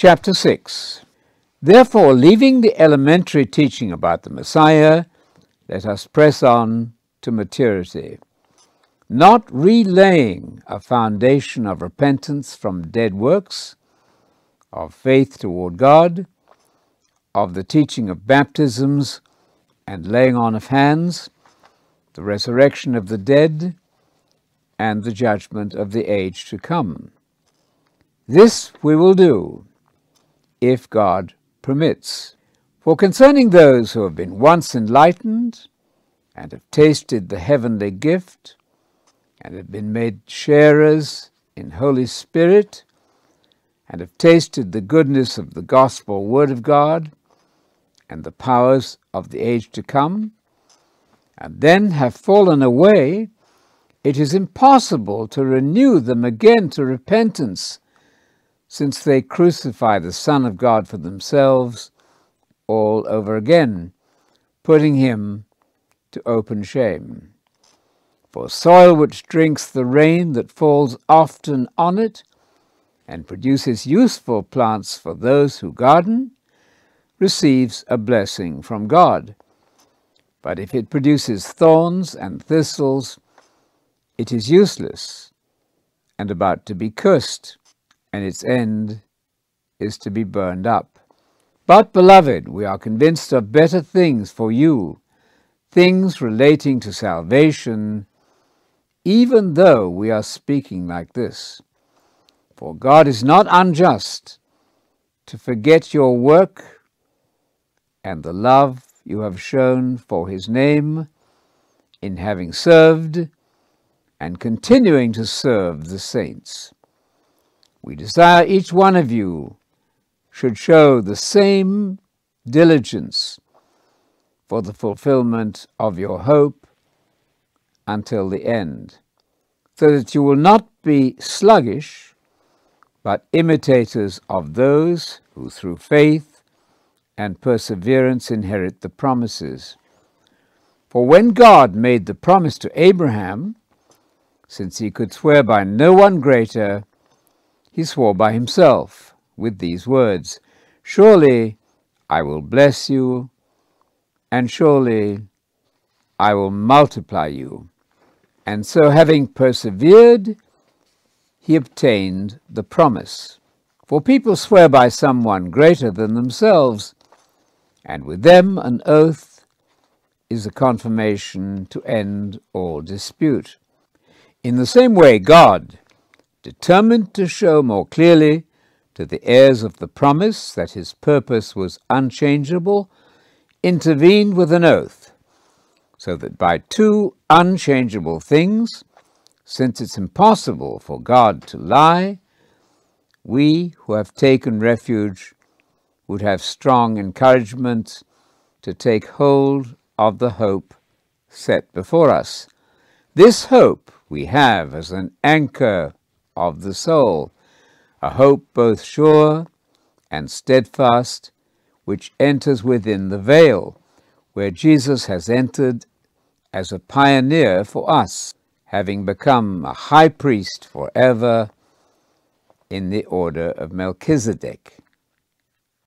Chapter 6 Therefore, leaving the elementary teaching about the Messiah, let us press on to maturity, not relaying a foundation of repentance from dead works, of faith toward God, of the teaching of baptisms and laying on of hands, the resurrection of the dead, and the judgment of the age to come. This we will do if God permits. For concerning those who have been once enlightened and have tasted the heavenly gift and have been made sharers in Holy Spirit and have tasted the goodness of the gospel word of God and the powers of the age to come, and then have fallen away, it is impossible to renew them again to repentance, since they crucify the Son of God for themselves all over again, putting him to open shame. For soil which drinks the rain that falls often on it, and produces useful plants for those who garden, receives a blessing from God. But if it produces thorns and thistles, it is useless and about to be cursed, and its end is to be burned up. But, beloved, we are convinced of better things for you, things relating to salvation, even though we are speaking like this. For God is not unjust to forget your work and the love you have shown for his name in having served and continuing to serve the saints. We desire each one of you should show the same diligence for the fulfillment of your hope until the end, so that you will not be sluggish but imitators of those who through faith and perseverance inherit the promises. For when God made the promise to Abraham, since he could swear by no one greater, he swore by himself with these words Surely I will bless you, and surely I will multiply you. And so, having persevered, he obtained the promise. For people swear by someone greater than themselves, and with them an oath is a confirmation to end all dispute. In the same way, God, determined to show more clearly to the heirs of the promise that his purpose was unchangeable, intervened with an oath, so that by two unchangeable things since it's impossible for God to lie, we who have taken refuge would have strong encouragement to take hold of the hope set before us. This hope we have as an anchor of the soul, a hope both sure and steadfast, which enters within the veil, where Jesus has entered as a pioneer for us having become a high priest forever in the order of Melchizedek.